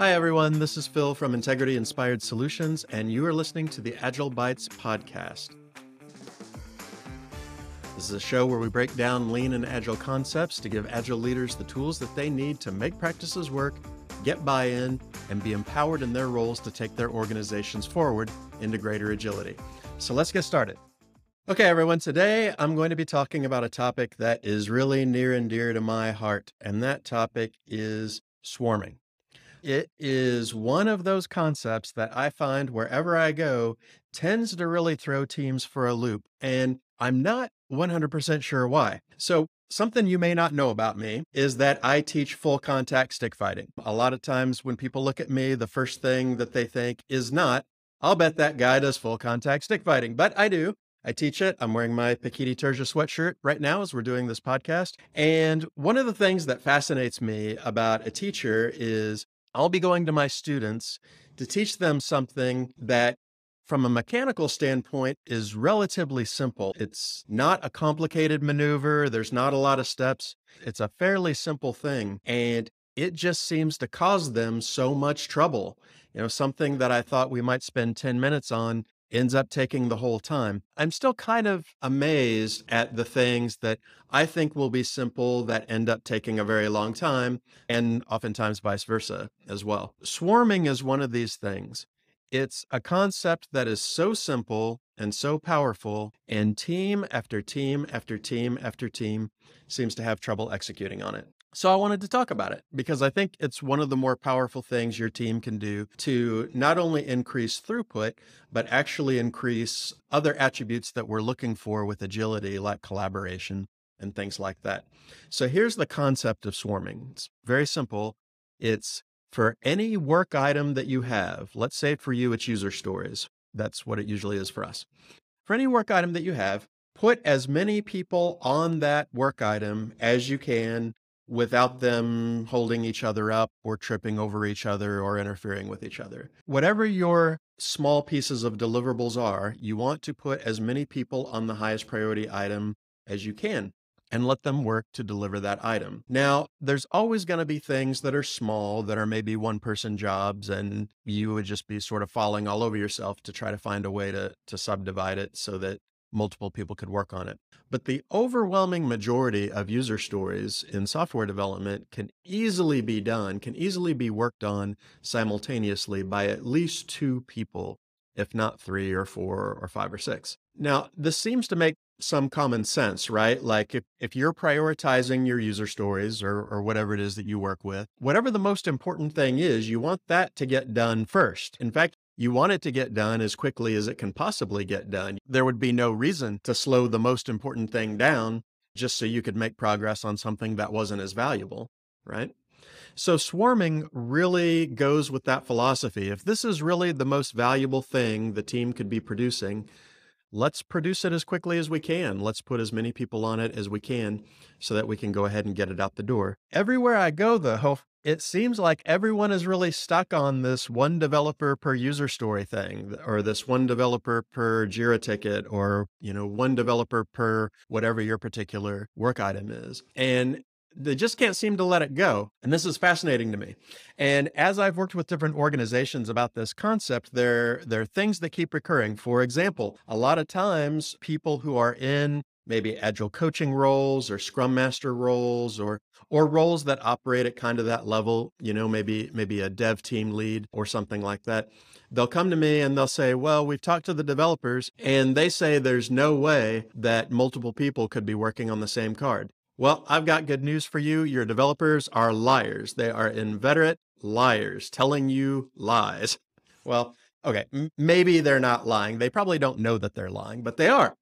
Hi, everyone. This is Phil from Integrity Inspired Solutions, and you are listening to the Agile Bites podcast. This is a show where we break down lean and agile concepts to give agile leaders the tools that they need to make practices work, get buy in, and be empowered in their roles to take their organizations forward into greater agility. So let's get started. Okay, everyone, today I'm going to be talking about a topic that is really near and dear to my heart, and that topic is swarming. It is one of those concepts that I find wherever I go tends to really throw teams for a loop. And I'm not 100% sure why. So, something you may not know about me is that I teach full contact stick fighting. A lot of times when people look at me, the first thing that they think is not, I'll bet that guy does full contact stick fighting, but I do. I teach it. I'm wearing my Pekiti Tirsia sweatshirt right now as we're doing this podcast. And one of the things that fascinates me about a teacher is I'll be going to my students to teach them something that, from a mechanical standpoint, is relatively simple. It's not a complicated maneuver, there's not a lot of steps. It's a fairly simple thing. And it just seems to cause them so much trouble. You know, something that I thought we might spend 10 minutes on ends up taking the whole time. I'm still kind of amazed at the things that I think will be simple that end up taking a very long time, and oftentimes vice versa as well. Swarming is one of these things. It's a concept that is so simple and so powerful, and team after team after team after team seems to have trouble executing on it. So I wanted to talk about it because I think it's one of the more powerful things your team can do to not only increase throughput, but actually increase other attributes that we're looking for with agility, like collaboration and things like that. So here's the concept of swarming. It's very simple. It's for any work item that you have, let's say for you, it's user stories. That's what it usually is for us. For any work item that you have, put as many people on that work item as you can without them holding each other up or tripping over each other or interfering with each other. Whatever your small pieces of deliverables are, you want to put as many people on the highest priority item as you can and let them work to deliver that item. Now, there's always going to be things that are small that are maybe one person jobs and you would just be sort of falling all over yourself to try to find a way to to subdivide it so that multiple people could work on it. But the overwhelming majority of user stories in software development can easily be done, can easily be worked on simultaneously by at least two people, if not three or four or five or six. Now, this seems to make some common sense, right? Like if, if you're prioritizing your user stories or, or whatever it is that you work with, whatever the most important thing is, you want that to get done first. In fact, you want it to get done as quickly as it can possibly get done. There would be no reason to slow the most important thing down just so you could make progress on something that wasn't as valuable, right? So, swarming really goes with that philosophy. If this is really the most valuable thing the team could be producing, let's produce it as quickly as we can. Let's put as many people on it as we can so that we can go ahead and get it out the door. Everywhere I go, though, it seems like everyone is really stuck on this one developer per user story thing or this one developer per Jira ticket or, you know, one developer per whatever your particular work item is. And they just can't seem to let it go. And this is fascinating to me. And as I've worked with different organizations about this concept, there, there are things that keep recurring. For example, a lot of times people who are in maybe agile coaching roles or scrum master roles or or roles that operate at kind of that level you know maybe maybe a dev team lead or something like that. They'll come to me and they'll say well we've talked to the developers and they say there's no way that multiple people could be working on the same card. Well i've got good news for you. Your developers are liars. They are inveterate liars telling you lies. Well okay maybe they're not lying. They probably don't know that they're lying but they are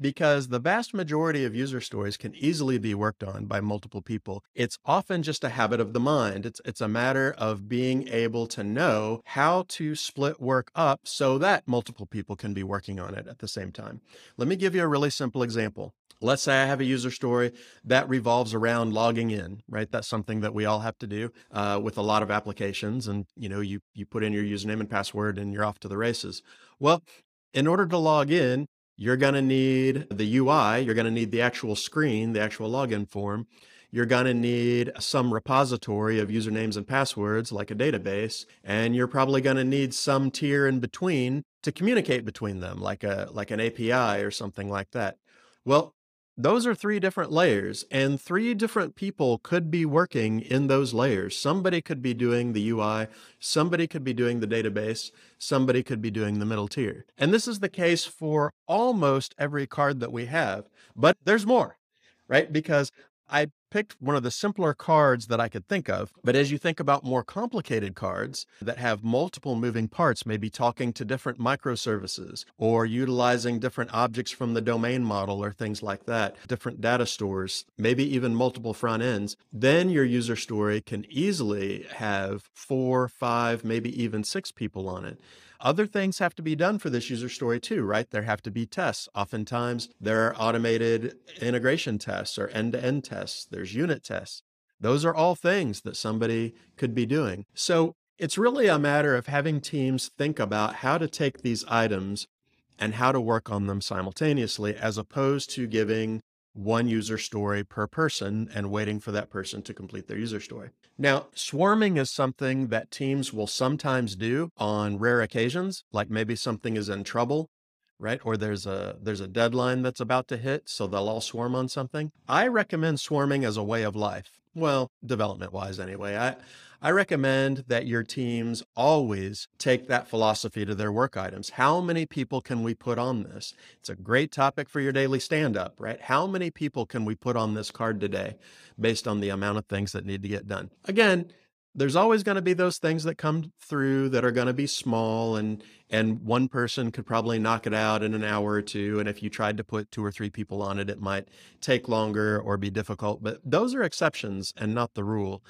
because the vast majority of user stories can easily be worked on by multiple people. It's often just a habit of the mind. It's it's a matter of being able to know how to split work up so that multiple people can be working on it at the same time. Let me give you a really simple example. Let's say I have a user story that revolves around logging in, right? That's something that we all have to do uh, with a lot of applications, and you know, you you put in your username and password, and you're off to the races. Well, in order to log in, you're going to need the UI, you're going to need the actual screen, the actual login form. you're going to need some repository of usernames and passwords like a database, and you're probably going to need some tier in between to communicate between them like a like an API or something like that. Well, those are three different layers, and three different people could be working in those layers. Somebody could be doing the UI, somebody could be doing the database, somebody could be doing the middle tier. And this is the case for almost every card that we have, but there's more, right? Because I picked one of the simpler cards that I could think of. But as you think about more complicated cards that have multiple moving parts, maybe talking to different microservices or utilizing different objects from the domain model or things like that, different data stores, maybe even multiple front ends, then your user story can easily have four, five, maybe even six people on it. Other things have to be done for this user story too, right? There have to be tests. Oftentimes, there are automated integration tests or end to end tests. Unit tests. Those are all things that somebody could be doing. So it's really a matter of having teams think about how to take these items and how to work on them simultaneously, as opposed to giving one user story per person and waiting for that person to complete their user story. Now, swarming is something that teams will sometimes do on rare occasions, like maybe something is in trouble, right? Or there's a there's a deadline that's about to hit, so they'll all swarm on something. I recommend swarming as a way of life. Well, development wise anyway. I I recommend that your teams always take that philosophy to their work items. How many people can we put on this? It's a great topic for your daily stand up, right? How many people can we put on this card today based on the amount of things that need to get done? Again, there's always going to be those things that come through that are going to be small and and one person could probably knock it out in an hour or two and if you tried to put two or three people on it it might take longer or be difficult but those are exceptions and not the rule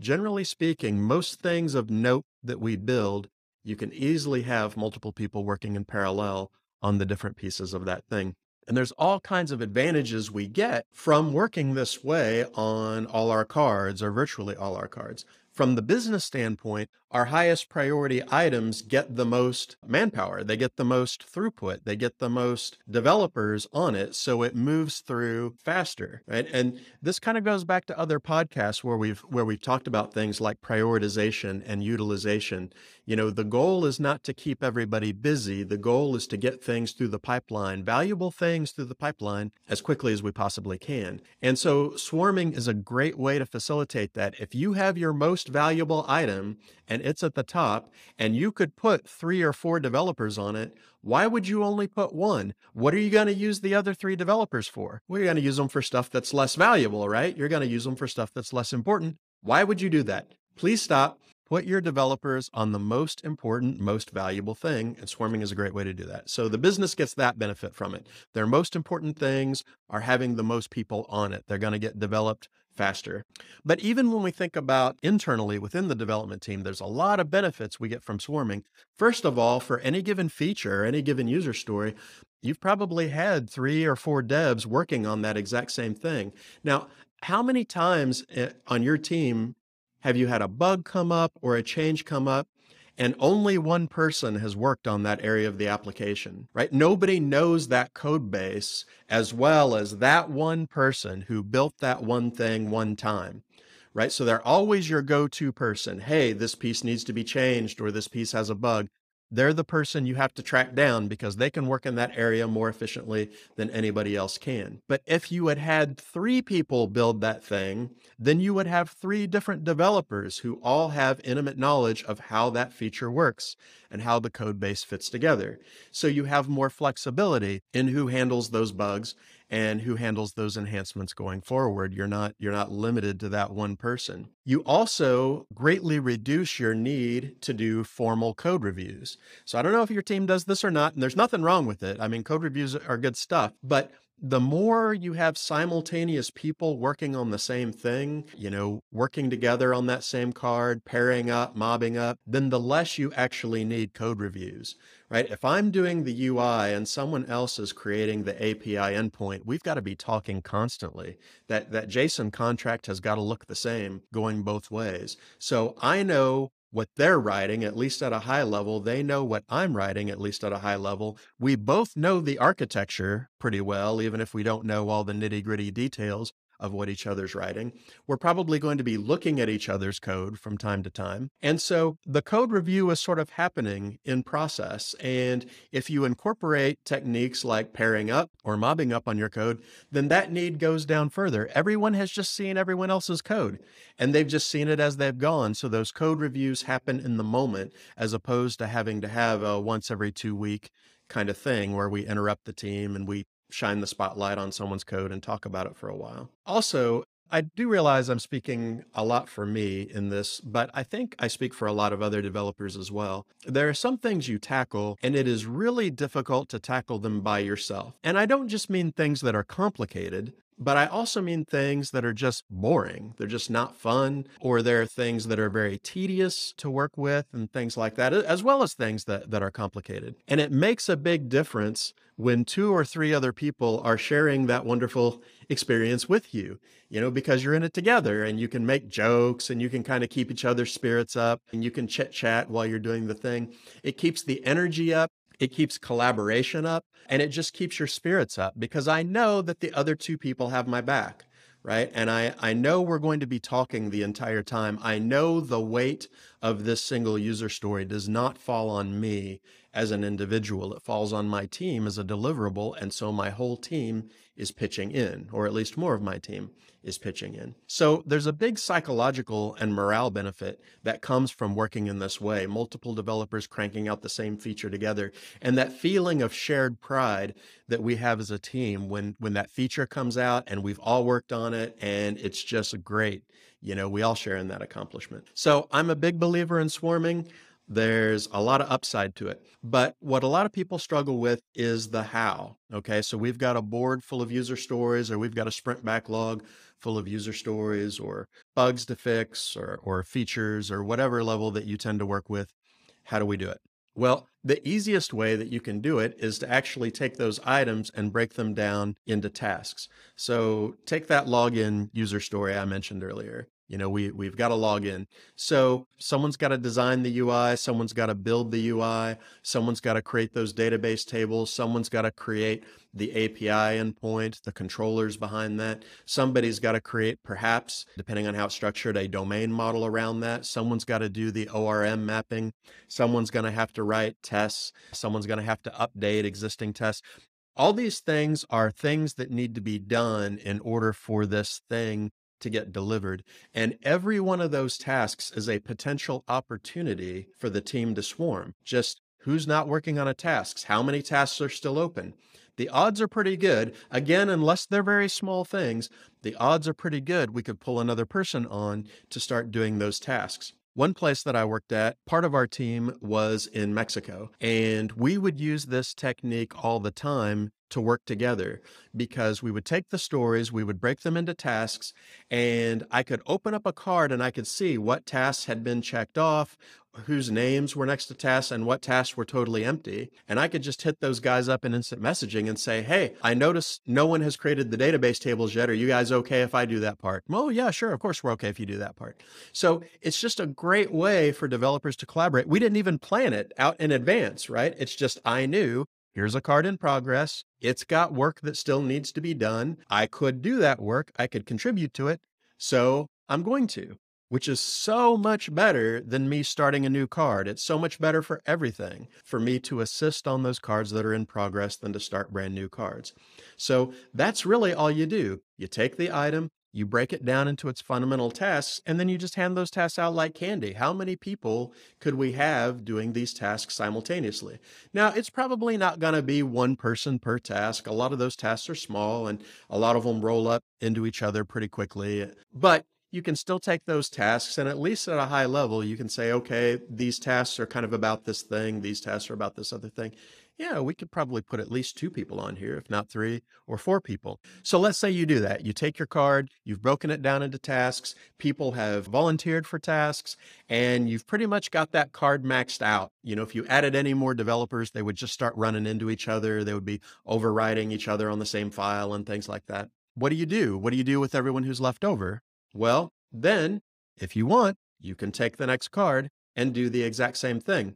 generally speaking, most things of note that we build, you can easily have multiple people working in parallel on the different pieces of that thing. And there's all kinds of advantages we get from working this way on all our cards or virtually all our cards. From the business standpoint, our highest priority items get the most manpower. They get the most throughput. They get the most developers on it. So it moves through faster. Right. And this kind of goes back to other podcasts where we've where we've talked about things like prioritization and utilization. You know, the goal is not to keep everybody busy. The goal is to get things through the pipeline, valuable things through the pipeline as quickly as we possibly can. And so swarming is a great way to facilitate that. If you have your most valuable item and it's at the top and you could put three or four developers on it, why would you only put one? What are you going to use the other three developers for? Well, you're going to use them for stuff that's less valuable, right? You're going to use them for stuff that's less important. Why would you do that? Please stop. Put your developers on the most important, most valuable thing, and swarming is a great way to do that. So the business gets that benefit from it. Their most important things are having the most people on it. They're going to get developed faster. But even when we think about internally within the development team, there's a lot of benefits we get from swarming. First of all, for any given feature, any given user story, you've probably had three or four devs working on that exact same thing. Now, how many times eh, on your team have you had a bug come up or a change come up and only one person has worked on that area of the application, right? Nobody knows that code base as well as that one person who built that one thing one time, right? So they're always your go to person. Hey, this piece needs to be changed or this piece has a bug they're the person you have to track down because they can work in that area more efficiently than anybody else can. But if you had had three people build that thing, then you would have three different developers who all have intimate knowledge of how that feature works and how the code base fits together. So you have more flexibility in who handles those bugs and who handles those enhancements going forward. You're not you're not limited to that one person. You also greatly reduce your need to do formal code reviews. So I don't know if your team does this or not, and there's nothing wrong with it. I mean, code reviews are good stuff, but the more you have simultaneous people working on the same thing, you know, working together on that same card, pairing up, mobbing up, then the less you actually need code reviews right? If I'm doing the UI and someone else is creating the API endpoint, we've got to be talking constantly. That that JSON contract has got to look the same going both ways. So I know what they're writing, at least at a high level. They know what I'm writing, at least at a high level. We both know the architecture pretty well, even if we don't know all the nitty gritty details. Of what each other's writing. We're probably going to be looking at each other's code from time to time. And so the code review is sort of happening in process. And if you incorporate techniques like pairing up or mobbing up on your code, then that need goes down further. Everyone has just seen everyone else's code and they've just seen it as they've gone. So those code reviews happen in the moment as opposed to having to have a once every two week kind of thing where we interrupt the team and we shine the spotlight on someone's code and talk about it for a while. Also, I do realize I'm speaking a lot for me in this, but I think I speak for a lot of other developers as well. There are some things you tackle, and it is really difficult to tackle them by yourself. And I don't just mean things that are complicated, but I also mean things that are just boring. They're just not fun, or there are things that are very tedious to work with and things like that, as well as things that, that are complicated. And it makes a big difference when two or three other people are sharing that wonderful experience with you, you know, because you're in it together and you can make jokes and you can kind of keep each other's spirits up and you can chit chat while you're doing the thing. It keeps the energy up it keeps collaboration up and it just keeps your spirits up because I know that the other two people have my back right? And I, I know we're going to be talking the entire time. I know the weight of this single user story does not fall on me as an individual. It falls on my team as a deliverable. And so my whole team is pitching in, or at least more of my team is pitching in. So there's a big psychological and morale benefit that comes from working in this way, multiple developers cranking out the same feature together. And that feeling of shared pride that we have as a team when, when that feature comes out and we've all worked on it and it's just great. You know, we all share in that accomplishment. So I'm a big believer in swarming. There's a lot of upside to it. But what a lot of people struggle with is the how. Okay. So we've got a board full of user stories, or we've got a sprint backlog full of user stories, or bugs to fix, or, or features, or whatever level that you tend to work with. How do we do it? Well, the easiest way that you can do it is to actually take those items and break them down into tasks. So take that login user story I mentioned earlier. You know, we we've got to log in. So someone's got to design the UI, someone's got to build the UI, someone's got to create those database tables, someone's got to create the API endpoint, the controllers behind that. Somebody's got to create, perhaps, depending on how it's structured, a domain model around that. Someone's got to do the ORM mapping. Someone's going to have to write tests. Someone's going to have to update existing tests all these things are things that need to be done in order for this thing to get delivered. And every one of those tasks is a potential opportunity for the team to swarm. Just who's not working on a task? How many tasks are still open? The odds are pretty good. Again, unless they're very small things, the odds are pretty good we could pull another person on to start doing those tasks. One place that I worked at, part of our team was in Mexico, and we would use this technique all the time to work together because we would take the stories, we would break them into tasks, and I could open up a card and I could see what tasks had been checked off, whose names were next to tasks, and what tasks were totally empty. And I could just hit those guys up in instant messaging and say, Hey, I noticed no one has created the database tables yet. Are you guys okay if I do that part? Oh, yeah, sure. Of course, we're okay if you do that part. So it's just a great way for developers to collaborate. We didn't even plan it out in advance, right? It's just I knew here's a card in progress. It's got work that still needs to be done. I could do that work. I could contribute to it. So I'm going to, which is so much better than me starting a new card. It's so much better for everything for me to assist on those cards that are in progress than to start brand new cards. So that's really all you do. You take the item, you break it down into its fundamental tasks, and then you just hand those tasks out like candy. How many people could we have doing these tasks simultaneously? Now, it's probably not going to be one person per task. A lot of those tasks are small and a lot of them roll up into each other pretty quickly. But you can still take those tasks and at least at a high level, you can say, okay, these tasks are kind of about this thing, these tasks are about this other thing yeah, we could probably put at least two people on here, if not three or four people. So let's say you do that. You take your card, you've broken it down into tasks, people have volunteered for tasks, and you've pretty much got that card maxed out. You know, if you added any more developers, they would just start running into each other. They would be overriding each other on the same file and things like that. What do you do? What do you do with everyone who's left over? Well, then, if you want, you can take the next card and do the exact same thing.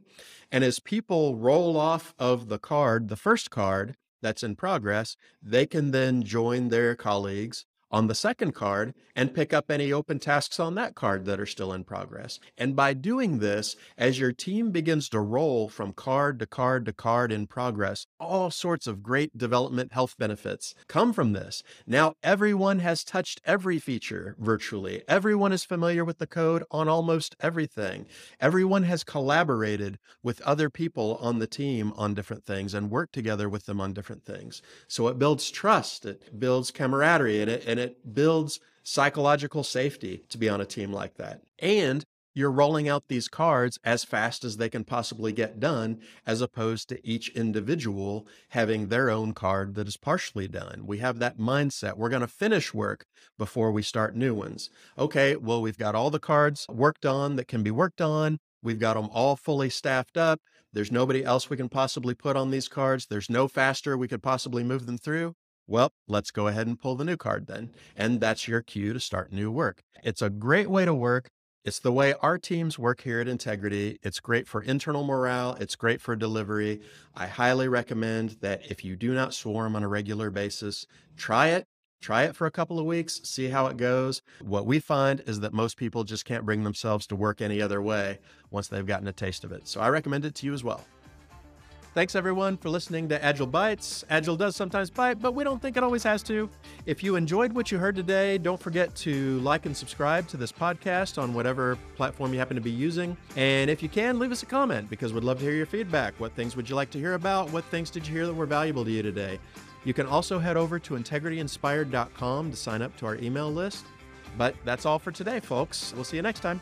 And as people roll off of the card, the first card that's in progress, they can then join their colleagues on the second card and pick up any open tasks on that card that are still in progress. And by doing this, as your team begins to roll from card to card to card in progress, all sorts of great development health benefits come from this. Now, everyone has touched every feature virtually. Everyone is familiar with the code on almost everything. Everyone has collaborated with other people on the team on different things and worked together with them on different things. So it builds trust, it builds camaraderie, and it, and it builds psychological safety to be on a team like that. And you're rolling out these cards as fast as they can possibly get done, as opposed to each individual having their own card that is partially done. We have that mindset. We're going to finish work before we start new ones. Okay, well, we've got all the cards worked on that can be worked on. We've got them all fully staffed up. There's nobody else we can possibly put on these cards. There's no faster we could possibly move them through. Well, let's go ahead and pull the new card then. And that's your cue to start new work. It's a great way to work. It's the way our teams work here at Integrity. It's great for internal morale. It's great for delivery. I highly recommend that if you do not swarm on a regular basis, try it. Try it for a couple of weeks, see how it goes. What we find is that most people just can't bring themselves to work any other way once they've gotten a taste of it. So I recommend it to you as well. Thanks everyone for listening to Agile Bites. Agile does sometimes bite, but we don't think it always has to. If you enjoyed what you heard today, don't forget to like and subscribe to this podcast on whatever platform you happen to be using. And if you can, leave us a comment because we'd love to hear your feedback. What things would you like to hear about? What things did you hear that were valuable to you today? You can also head over to integrityinspired.com to sign up to our email list. But that's all for today, folks. We'll see you next time.